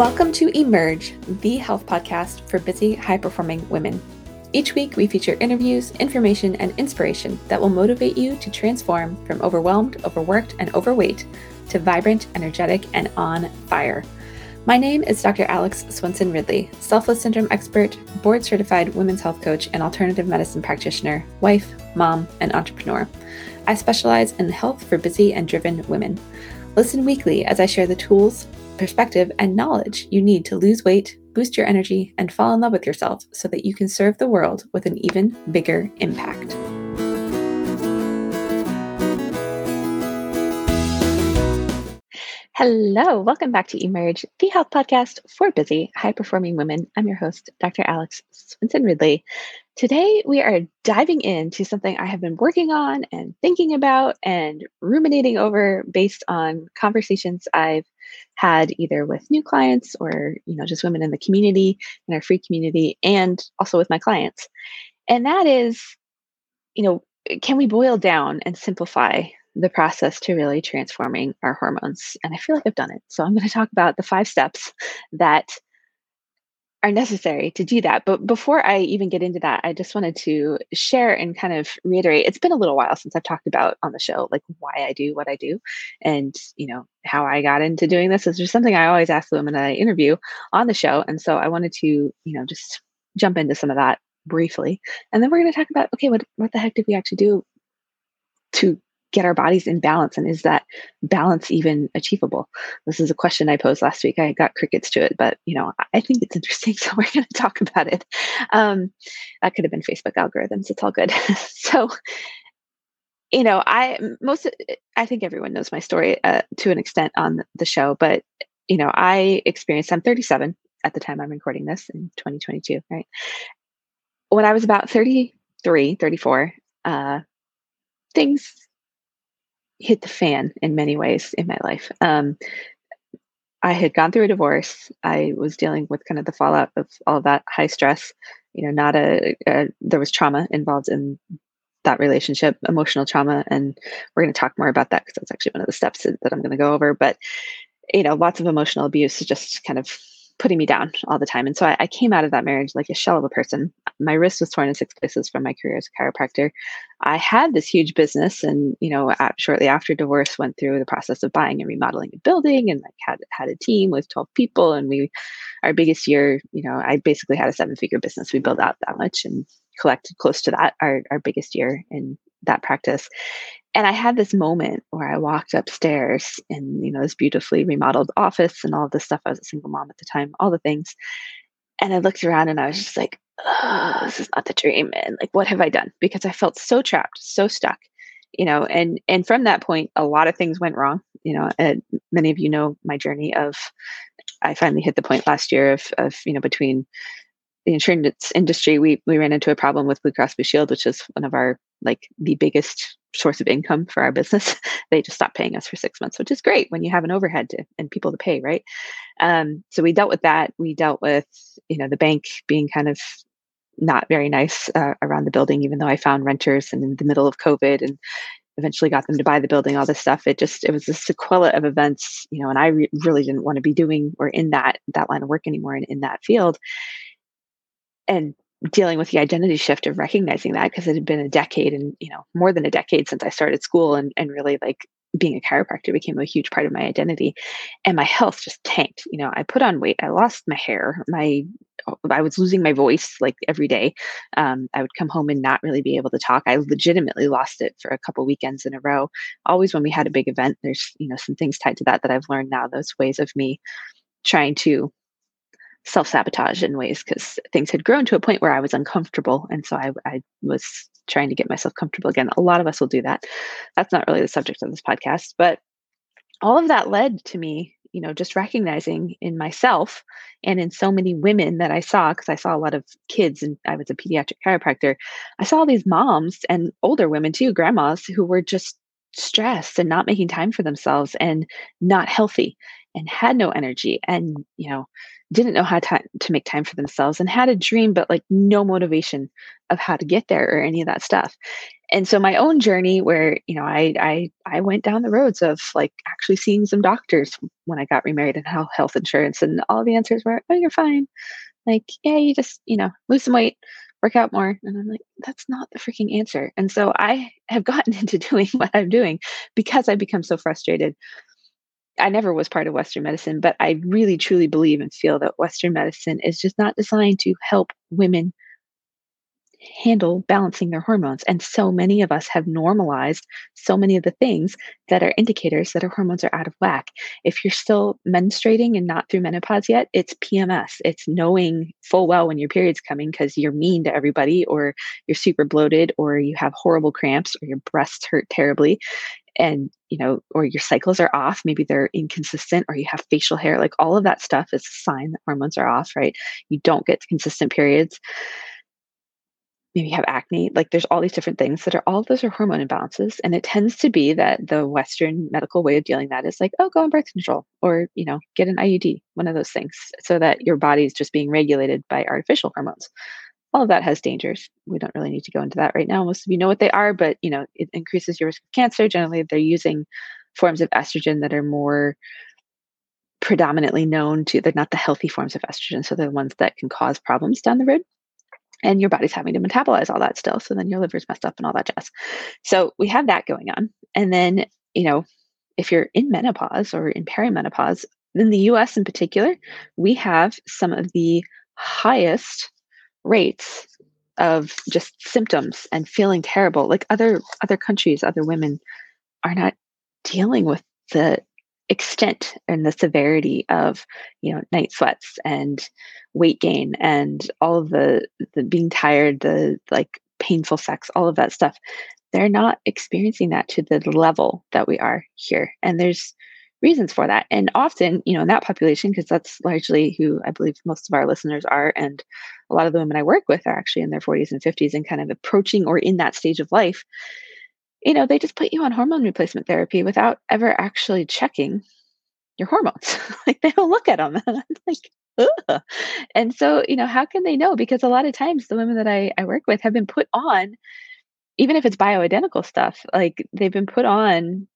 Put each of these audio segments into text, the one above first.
Welcome to Emerge, the health podcast for busy, high performing women. Each week, we feature interviews, information, and inspiration that will motivate you to transform from overwhelmed, overworked, and overweight to vibrant, energetic, and on fire. My name is Dr. Alex Swenson Ridley, selfless syndrome expert, board certified women's health coach, and alternative medicine practitioner, wife, mom, and entrepreneur. I specialize in health for busy and driven women. Listen weekly as I share the tools, perspective, and knowledge you need to lose weight, boost your energy, and fall in love with yourself so that you can serve the world with an even bigger impact. Hello, welcome back to Emerge, the health podcast for busy, high performing women. I'm your host, Dr. Alex Swinson Ridley. Today, we are diving into something I have been working on and thinking about and ruminating over based on conversations I've had either with new clients or you know just women in the community in our free community and also with my clients. And that is you know can we boil down and simplify the process to really transforming our hormones? And i feel like i've done it. So i'm going to talk about the five steps that are necessary to do that. But before I even get into that, I just wanted to share and kind of reiterate it's been a little while since I've talked about on the show, like why I do what I do and, you know, how I got into doing this. Is just something I always ask the women that I interview on the show. And so I wanted to, you know, just jump into some of that briefly. And then we're going to talk about, okay, what, what the heck did we actually do to get our bodies in balance and is that balance even achievable? This is a question i posed last week. I got crickets to it but you know i think it's interesting so we're going to talk about it. Um, that could have been facebook algorithms. It's all good. So you know i most i think everyone knows my story uh, to an extent on the show but you know i experienced i'm 37 at the time i'm recording this in 2022 right? When i was about 33 34 uh, things hit the fan in many ways in my life. Um, I had gone through a divorce. I was dealing with kind of the fallout of all of that high stress. You know, not a, a there was trauma involved in that relationship, emotional trauma, and we're going to talk more about that because that's actually one of the steps that, I'm going to go over. But you know, lots of emotional abuse, just kind of putting me down all the time. And so I, I, came out of that marriage like a shell of a person. My wrist was torn in six places from my career as a chiropractor. I had this huge business, and you know, at, shortly after divorce, went through the process of buying and remodeling a building, and like had had a team with twelve people. And we, our biggest year, you know, I basically had a seven figure business. We built out that much and collected close to that our our biggest year in that practice and I had this moment where I walked upstairs in, you know, this beautifully remodeled office and all this stuff. I was a single mom at the time, all the things. And I looked around and I was mm. just like, oh, this is not the dream. And like, what have I done? Because I felt so trapped, so stuck, you know, and, and from that point, a lot of things went wrong. You know, and many of you know my journey of, I finally hit the point last year of, of, you know, between the insurance industry, we, we ran into a problem with Blue Cross Blue Shield, which is one of our, like the biggest source of income for our business. they just stopped paying us for six months, which is great when you have an overhead to, and people to pay, right? Um, so we dealt with that. We dealt with, you know, the bank being kind of not very nice uh, around the building, even though I found renters and in the middle of COVID and eventually got them to buy the building, all this stuff. It just, it was a sequela of events, you know, and I re- really didn't want to be doing or in that, that line of work anymore and in that field. And dealing with the identity shift of recognizing that because it had been a decade and you know more than a decade since i started school and, and really like being a chiropractor became a huge part of my identity and my health just tanked you know i put on weight i lost my hair my i was losing my voice like every day um, i would come home and not really be able to talk i legitimately lost it for a couple weekends in a row always when we had a big event there's you know some things tied to that that i've learned now those ways of me trying to self sabotage in ways because things had grown to a point where I was uncomfortable. And so I, I was trying to get myself comfortable again. A lot of us will do that. That's not really the subject of this podcast, but all of that led to me, you know, just recognizing in myself and in so many women that I saw, because I saw a lot of kids and I was a pediatric chiropractor. I saw these moms and older women too, grandmas who were just stressed and not making time for themselves and not healthy and had no energy and, you know, didn't know how to, to make time for themselves and had a dream but like no motivation of how to get there or any of that stuff. And so my own journey where you know I, I i went down the roads of like actually seeing some doctors when i got remarried and how health insurance and all the answers were oh you're fine. Like yeah you just you know lose some weight work out more. And i'm like that's not the freaking answer. And so i have gotten into doing what i'm doing because i've become so frustrated i never was part of western medicine but i really truly believe and feel that western medicine is just not designed to help women handle balancing their hormones. And so many of us have normalized so many of the things that are indicators that our hormones are out of whack. If you're still menstruating and not through menopause yet, it's PMS. It's knowing full well when your period's coming because you're mean to everybody, or you're super bloated, or you have horrible cramps, or your breasts hurt terribly. And, you know, or your cycles are off, maybe they're inconsistent, or you have facial hair, like all of that stuff is a sign that hormones are off, right? You don't get consistent periods maybe have acne like there's all these different things that are all those are hormone imbalances and it tends to be that the western medical way of dealing that is like oh go on birth control or you know get an iud one of those things so that your body is just being regulated by artificial hormones all of that has dangers we don't really need to go into that right now most of you know what they are but you know it increases your risk of cancer generally they're using forms of estrogen that are more predominantly known to they're not the healthy forms of estrogen so they're the ones that can cause problems down the road and your body's having to metabolize all that still. So then your liver's messed up and all that jazz. So we have that going on. And then, you know, if you're in menopause or in perimenopause, in the US in particular, we have some of the highest rates of just symptoms and feeling terrible. Like other other countries, other women are not dealing with the extent and the severity of you know night sweats and weight gain and all of the the being tired the like painful sex all of that stuff they're not experiencing that to the level that we are here and there's reasons for that and often you know in that population because that's largely who i believe most of our listeners are and a lot of the women i work with are actually in their 40s and 50s and kind of approaching or in that stage of life you know, they just put you on hormone replacement therapy without ever actually checking your hormones. like they don't look at them. like, Ugh. and so, you know, how can they know? Because a lot of times the women that I, I work with have been put on, even if it's bioidentical stuff, like they've been put on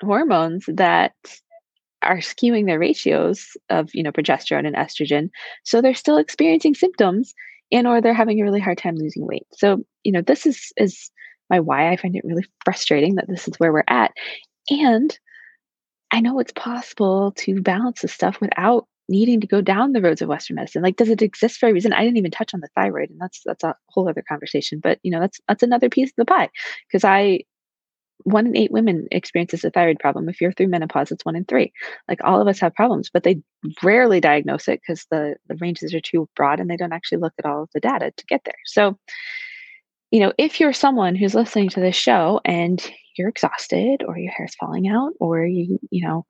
hormones that are skewing their ratios of, you know, progesterone and estrogen. So they're still experiencing symptoms and or they're having a really hard time losing weight. So, you know, this is is my why. I find it really frustrating that this is where we're at. And I know it's possible to balance this stuff without needing to go down the roads of Western medicine. Like, does it exist for a reason? I didn't even touch on the thyroid, and that's that's a whole other conversation. But you know, that's that's another piece of the pie because I one in eight women experiences a thyroid problem. If you're through menopause, it's one in three. Like all of us have problems, but they rarely diagnose it because the, the ranges are too broad and they don't actually look at all of the data to get there. So you know, if you're someone who's listening to this show and you're exhausted or your hair's falling out or you, you know,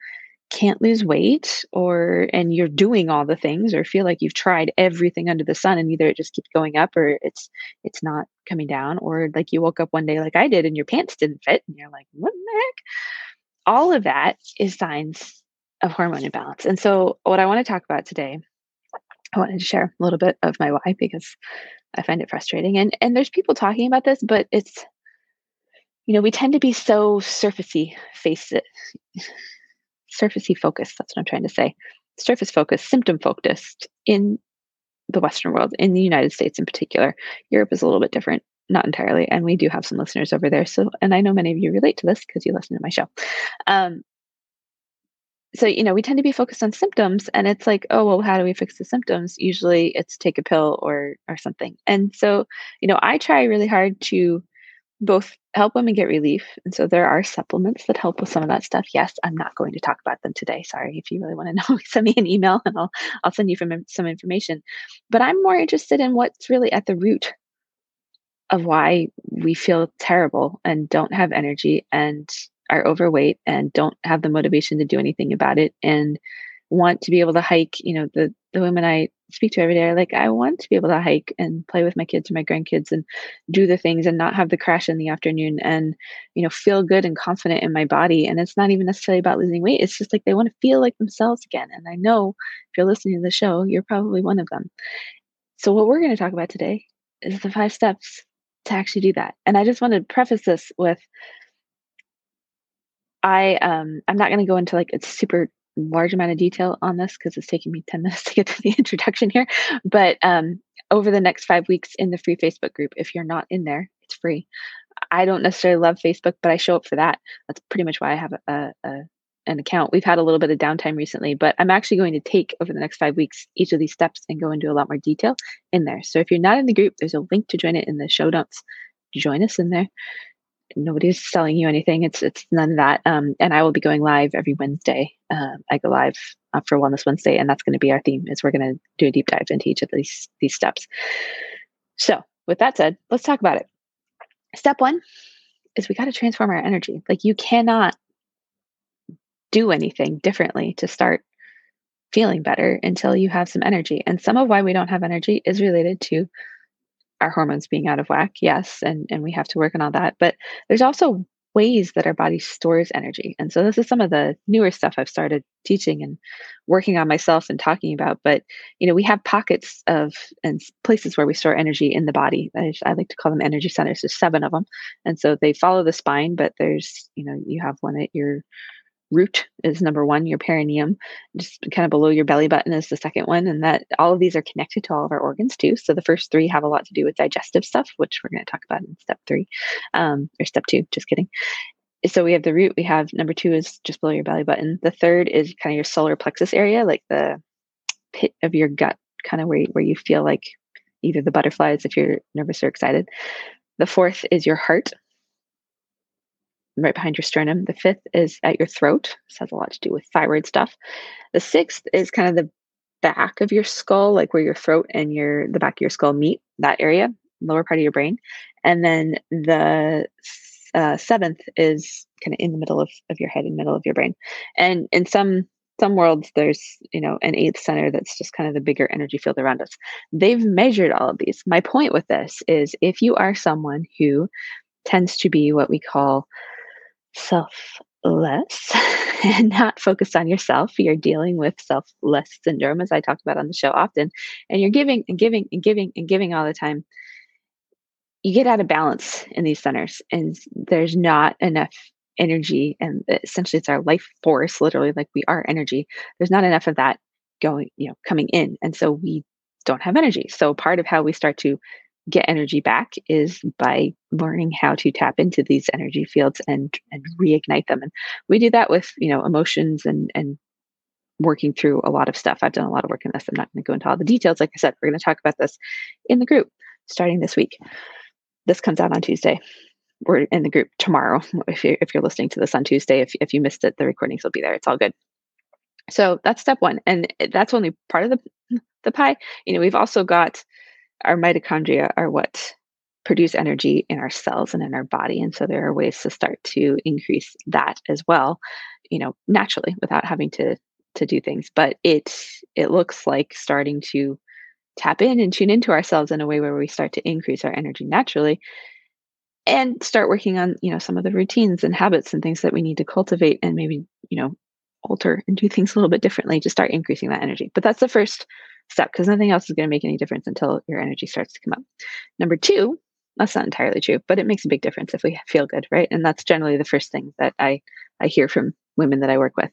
can't lose weight or and you're doing all the things or feel like you've tried everything under the sun and either it just keeps going up or it's it's not coming down or like you woke up one day like I did and your pants didn't fit and you're like what the heck all of that is signs of hormone imbalance and so what I want to talk about today I wanted to share a little bit of my why because I find it frustrating. And and there's people talking about this, but it's you know, we tend to be so surfacey face it surfacey focused. That's what I'm trying to say. Surface focused, symptom focused in the Western world, in the United States in particular. Europe is a little bit different, not entirely. And we do have some listeners over there. So, and I know many of you relate to this because you listen to my show. Um, so you know we tend to be focused on symptoms and it's like oh well how do we fix the symptoms usually it's take a pill or or something and so you know i try really hard to both help women get relief and so there are supplements that help with some of that stuff. Yes i'm not going to talk about them today sorry if you really want to know send me an email and i'll i'll send you from some information. But i'm more interested in what's really at the root of why we feel terrible and don't have energy and are overweight and don't have the motivation to do anything about it and want to be able to hike you know the the women i speak to every day are like i want to be able to hike and play with my kids and my grandkids and do the things and not have the crash in the afternoon and you know feel good and confident in my body. And it's not even necessarily about losing weight. It's just like they want to feel like themselves again. And i know if you're listening to the show you're probably one of them. So what we're going to talk about today is the five steps to actually do that. And I just want to preface this with I um I'm not going to go into like a super large amount of detail on this because it's taking me 10 minutes to get to the introduction here. But um over the next five weeks in the free Facebook group, if you're not in there, it's free. I don't necessarily love Facebook, but I show up for that. That's pretty much why I have a, a an account. We've had a little bit of downtime recently, but I'm actually going to take over the next five weeks each of these steps and go into a lot more detail in there. So if you're not in the group, there's a link to join it in the show notes. Join us in there. Nobody's selling you anything. It's it's none of that. Um, and I will be going live every Wednesday. Um, I go live uh, for Wellness Wednesday, and that's going to be our theme. Is we're going to do a deep dive into each of these these steps. So with that said, let's talk about it. Step one is we got to transform our energy. Like you cannot do anything differently to start feeling better until you have some energy. And some of why we don't have energy is related to our hormones being out of whack. Yes, and and we have to work on all that. But there's also ways that our body stores energy. And so this is some of the newer stuff I've started teaching and working on myself and talking about. But you know, we have pockets of and places where we store energy in the body. I, I like to call them energy centers. There's seven of them, and so they follow the spine. But there's you know you have one at your root is number one your perineum just kind of below your belly button is the second one and that all of these are connected to all of our organs too. So the first three have a lot to do with digestive stuff which we're going to talk about in step three um, or step two just kidding. So we have the root we have number two is just below your belly button. The third is kind of your solar plexus area like the pit of your gut kind of where, where you feel like either the butterflies if you're nervous or excited. The fourth is your heart right behind your sternum. The fifth is at your throat. This has a lot to do with thyroid stuff. The sixth is kind of the back of your skull, like where your throat and your the back of your skull meet, that area, lower part of your brain. And then the uh, seventh is kind of in the middle of, of your head and middle of your brain. And in some some worlds there's you know an eighth center that's just kind of the bigger energy field around us they've measured all of these my point with this is if you are someone who tends to be what we call selfless and not focused on yourself. You're dealing with selfless syndrome, as I talk about on the show often, and you're giving and giving and giving and giving all the time. You get out of balance in these centers, and there's not enough energy. And essentially, it's our life force, literally, like we are energy. There's not enough of that going, you know, coming in. And so we don't have energy. So part of how we start to get energy back is by learning how to tap into these energy fields and and reignite them. And we do that with you know emotions and and working through a lot of stuff. I've done a lot of work in this. I'm not going to go into all the details. Like i said we're going to talk about this in the group starting this week. This comes out on tuesday. We're in the group tomorrow if you're if you're listening to this on tuesday. If, if you missed it the recordings will be there. It's all good. So that's step one. And that's only part of the the pie. You know we've also got our mitochondria are what produce energy in our cells and in our body and so there are ways to start to increase that as well you know naturally without having to to do things. But it it looks like starting to tap in and tune into ourselves in a way where we start to increase our energy naturally and start working on you know some of the routines and habits and things that we need to cultivate and maybe you know alter and do things a little bit differently to start increasing that energy. But that's the first step because nothing else is going to make any difference until your energy starts to come up. Number two, that's not entirely true, but it makes a big difference if we feel good, right? And that's generally the first thing that I I hear from women that I work with.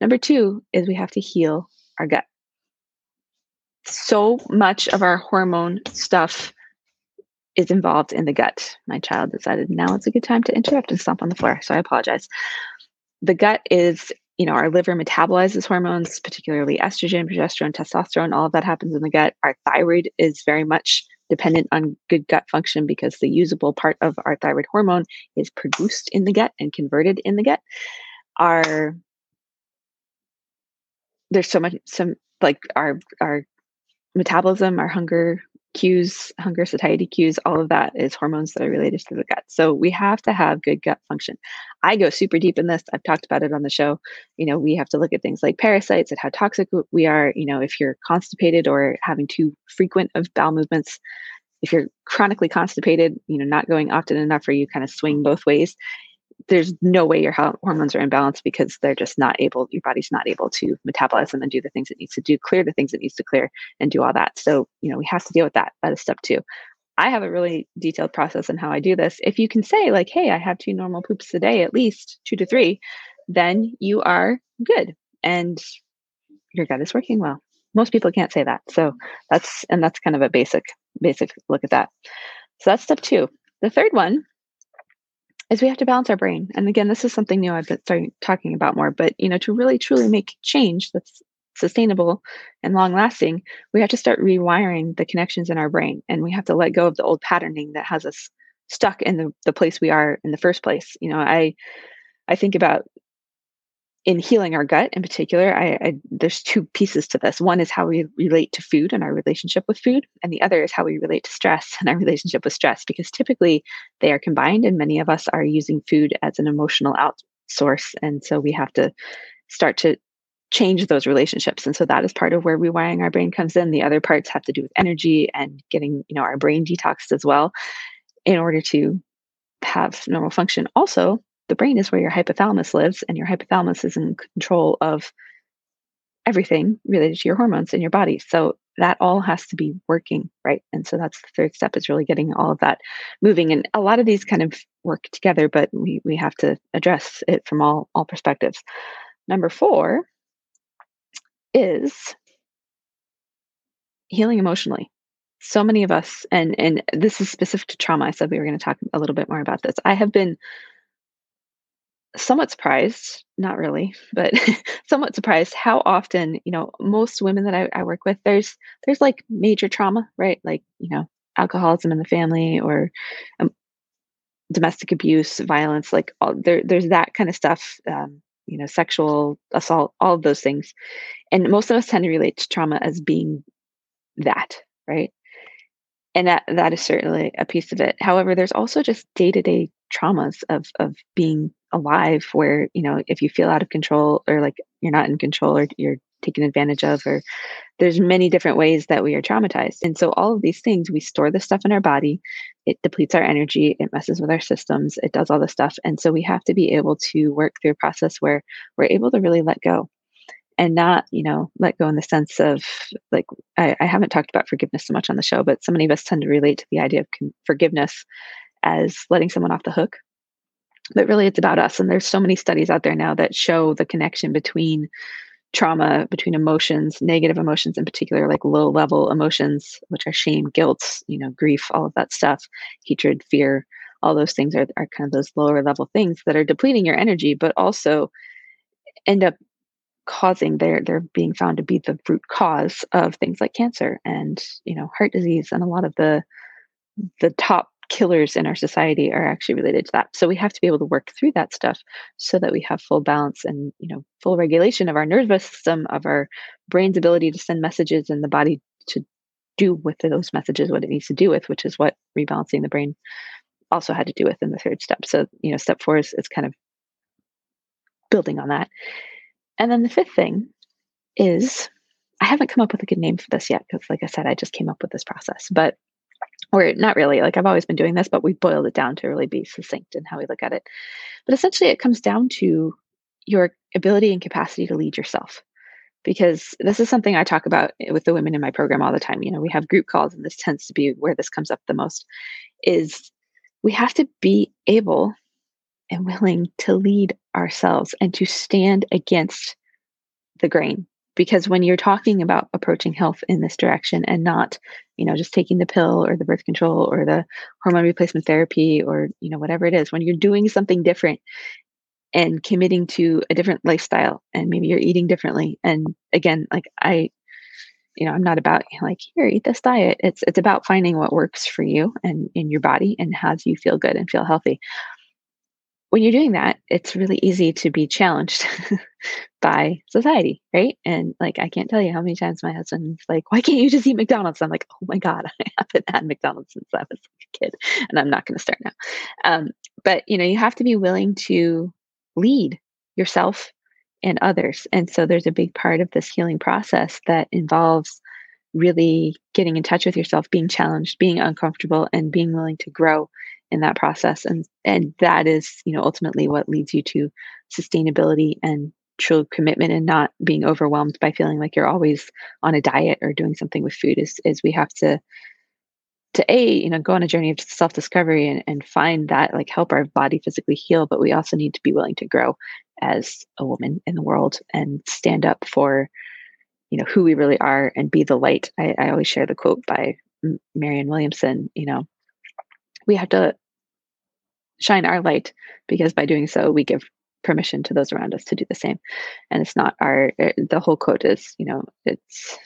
Number two is we have to heal our gut. So much of our hormone stuff is involved in the gut. My child decided now it's a good time to interrupt and stomp on the floor, so I apologize. The gut is you know, our liver metabolizes hormones, particularly estrogen, progesterone, testosterone, all of that happens in the gut. Our thyroid is very much dependent on good gut function because the usable part of our thyroid hormone is produced in the gut and converted in the gut. Our there's so much some like our our metabolism, our hunger, cues, hunger, satiety cues, all of that is hormones that are related to the gut. So we have to have good gut function. I go super deep in this. I've talked about it on the show. You know, we have to look at things like parasites and how toxic we are. You know, if you're constipated or having too frequent of bowel movements, if you're chronically constipated, you know, not going often enough or you kind of swing both ways, there's no way your hormones are imbalanced because they're just not able your body's not able to metabolize them and do the things it needs to do clear the things it needs to clear and do all that so you know we have to deal with that that is step two I have a really detailed process on how I do this. If you can say, like, hey, I have two normal poops a day, at least two to three, then you are good and your gut is working well. Most people can't say that. So that's, and that's kind of a basic, basic look at that. So that's step two. The third one is we have to balance our brain. And again, this is something new I've been starting talking about more, but you know, to really truly make change that's sustainable and long lasting, we have to start rewiring the connections in our brain and we have to let go of the old patterning that has us stuck in the, the place we are in the first place. You know, I I think about in healing our gut in particular, I, I, there's two pieces to this. One is how we relate to food and our relationship with food, and the other is how we relate to stress and our relationship with stress. Because typically they are combined, and many of us are using food as an emotional outsource, and so we have to start to change those relationships. And so that is part of where rewiring our brain comes in. The other parts have to do with energy and getting you know our brain detoxed as well, in order to have normal function. Also, the brain is where your hypothalamus lives, and your hypothalamus is in control of everything related to your hormones in your body. So that all has to be working, right? And so that's the third step is really getting all of that moving. And a lot of these kind of work together, but we we have to address it from all all perspectives. Number four is healing emotionally. So many of us, and and this is specific to trauma. I said we were going to talk a little bit more about this. I have been somewhat surprised, not really, but somewhat surprised how often, you know, most women that I, I work with, there's there's like major trauma, right? Like, you know, alcoholism in the family or um, domestic abuse, violence, like all, there, there's that kind of stuff, um, you know, sexual assault, all of those things. And most of us tend to relate to trauma as being that, right? And that that is certainly a piece of it. However, there's also just day-to-day traumas of of being alive where you know if you feel out of control or like you're not in control or you're taken advantage of or there's many different ways that we are traumatized. And so all of these things we store the stuff in our body. It depletes our energy. It messes with our systems. It does all this stuff. And so we have to be able to work through a process where we're able to really let go and not you know let go in the sense of like I, I haven't talked about forgiveness so much on the show but so many of us tend to relate to the idea of forgiveness as letting someone off the hook. But really it's about us and there's so many studies out there now that show the connection between trauma between emotions negative emotions in particular like low level emotions which are shame guilt you know grief all of that stuff hatred fear all those things are, are kind of those lower level things that are depleting your energy but also end up causing they're they're being found to be the root cause of things like cancer and you know heart disease and a lot of the the top killers in our society are actually related to that. So we have to be able to work through that stuff so that we have full balance and you know full regulation of our nervous system, of our brain's ability to send messages and the body to do with those messages what it needs to do with, which is what rebalancing the brain also had to do with in the third step. So, you know, step four is, is kind of building on that. And then the fifth thing is I haven't come up with a good name for this yet because, like I said, I just came up with this process. But or not really like i've always been doing this but we boiled it down to really be succinct in how we look at it but essentially it comes down to your ability and capacity to lead yourself because this is something i talk about with the women in my program all the time you know we have group calls and this tends to be where this comes up the most is we have to be able and willing to lead ourselves and to stand against the grain. Because when you're talking about approaching health in this direction and not you know just taking the pill or the birth control or the hormone replacement therapy or you know whatever it is when you're doing something different and committing to a different lifestyle and maybe you're eating differently and again like i you know i'm not about like here eat this diet. It's it's about finding what works for you and in your body and has you feel good and feel healthy when you're doing that, it's really easy to be challenged by society, right? And like, I can't tell you how many times my husband's like, why can't you just eat McDonald's? I'm like, oh my God, I haven't had McDonald's since I was a kid, and I'm not going to start now. Um, but, you know, you have to be willing to lead yourself and others. And so there's a big part of this healing process that involves really getting in touch with yourself, being challenged, being uncomfortable, and being willing to grow in that process and and that is you know ultimately what leads you to sustainability and true commitment and not being overwhelmed by feeling like you're always on a diet or doing something with food is is we have to to a you know go on a journey of self-discovery and, and find that like help our body physically heal but we also need to be willing to grow as a woman in the world and stand up for you know who we really are and be the light. I, I always share the quote by marianne williamson you know we have to shine our light because by doing so we give permission to those around us to do the same. And it's not our eh, the whole quote is you know it's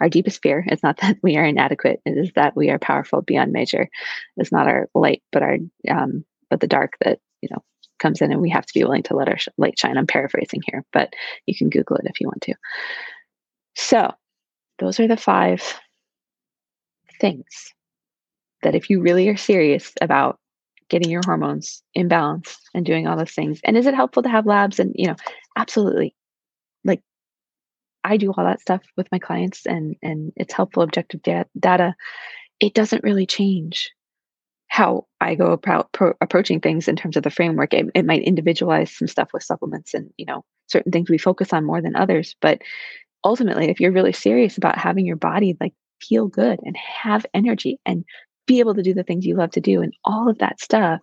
our deepest fear. Is not that we are inadequate. It is that we are powerful beyond measure. It's not our light but our um but the dark that you know comes in and we have to be willing to let our sh- light shine. I'm paraphrasing here but you can google it if you want to. So those are the five things that if you really are serious about getting your hormones in balance and doing all those things. And is it helpful to have labs? And, you know, absolutely. Like I do all that stuff with my clients and, and it's helpful objective da- data. It doesn't really change how I go about pro- approaching things in terms of the framework. It, it might individualize some stuff with supplements and, you know, certain things we focus on more than others. But ultimately, if you're really serious about having your body like feel good and have energy and be able to do the things you love to do and all of that stuff,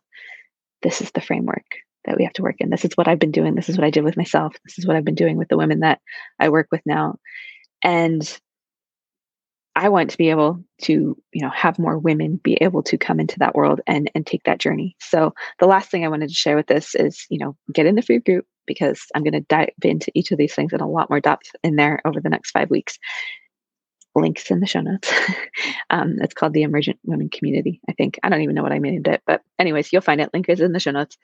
this is the framework that we have to work in. This is what I've been doing. This is what I did with myself. This is what I've been doing with the women that I work with now. And I want to be able to, you know, have more women be able to come into that world and and take that journey. So the last thing I wanted to share with this is, you know, get in the free group because I'm going to dive into each of these things in a lot more depth in there over the next five weeks links in the show notes. um, it's called the Emergent Women Community, I think. I don't even know what I named it, but anyways, you'll find it. Link is in the show notes.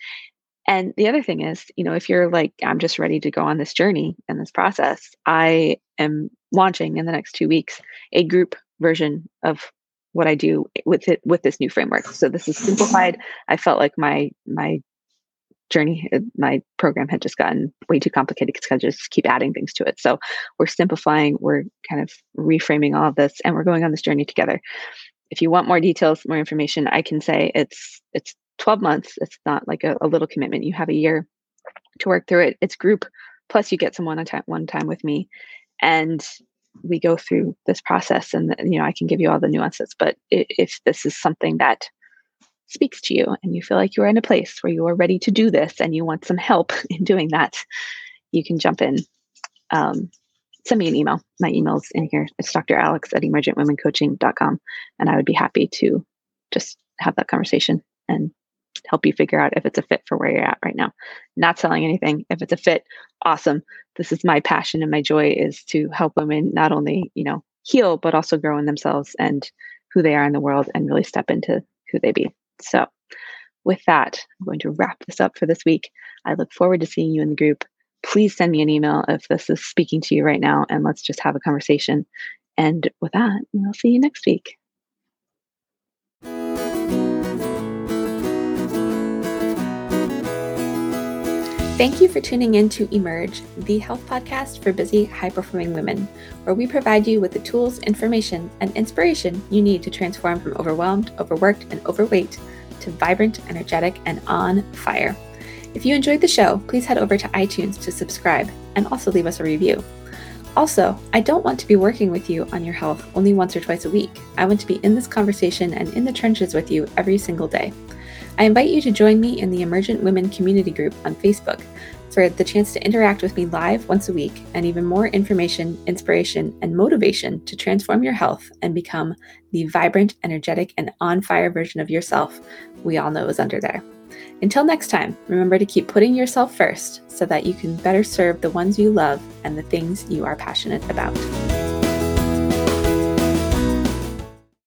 And the other thing is, you know, if you're like, I'm just ready to go on this journey and this process, I am launching in the next two weeks a group version of what I do with it with this new framework. So this is simplified. I felt like my my journey, uh, my program had just gotten way too complicated because I just keep adding things to it. So we're simplifying, we're kind of reframing all of this, and we're going on this journey together. If you want more details, more information, I can say it's it's 12 months. It's not like a, a little commitment. You have a year to work through it. It's group plus you get some one time one time with me, and we go through this process. And you know I can give you all the nuances. But if this is something that speaks to you and you feel like you're in a place where you are ready to do this and you want some help in doing that, you can jump in. Um, send me an email. My email's in here. It's Dr. Alex at emergentwomencoaching.com. And I would be happy to just have that conversation and help you figure out if it's a fit for where you're at right now. Not selling anything. If it's a fit, awesome. This is my passion and my joy is to help women not only, you know, heal, but also grow in themselves and who they are in the world and really step into who they be. So, with that, I'm going to wrap this up for this week. I look forward to seeing you in the group. Please send me an email if this is speaking to you right now, and let's just have a conversation. And with that, we'll see you next week. Thank you for tuning in to Emerge, the health podcast for busy, high performing women, where we provide you with the tools, information, and inspiration you need to transform from overwhelmed, overworked, and overweight to vibrant, energetic, and on fire. If you enjoyed the show, please head over to iTunes to subscribe and also leave us a review. Also, I don't want to be working with you on your health only once or twice a week. I want to be in this conversation and in the trenches with you every single day. I invite you to join me in the Emergent Women Community Group on Facebook for the chance to interact with me live once a week and even more information, inspiration, and motivation to transform your health and become the vibrant, energetic, and on fire version of yourself we all know is under there. Until next time, remember to keep putting yourself first so that you can better serve the ones you love and the things you are passionate about.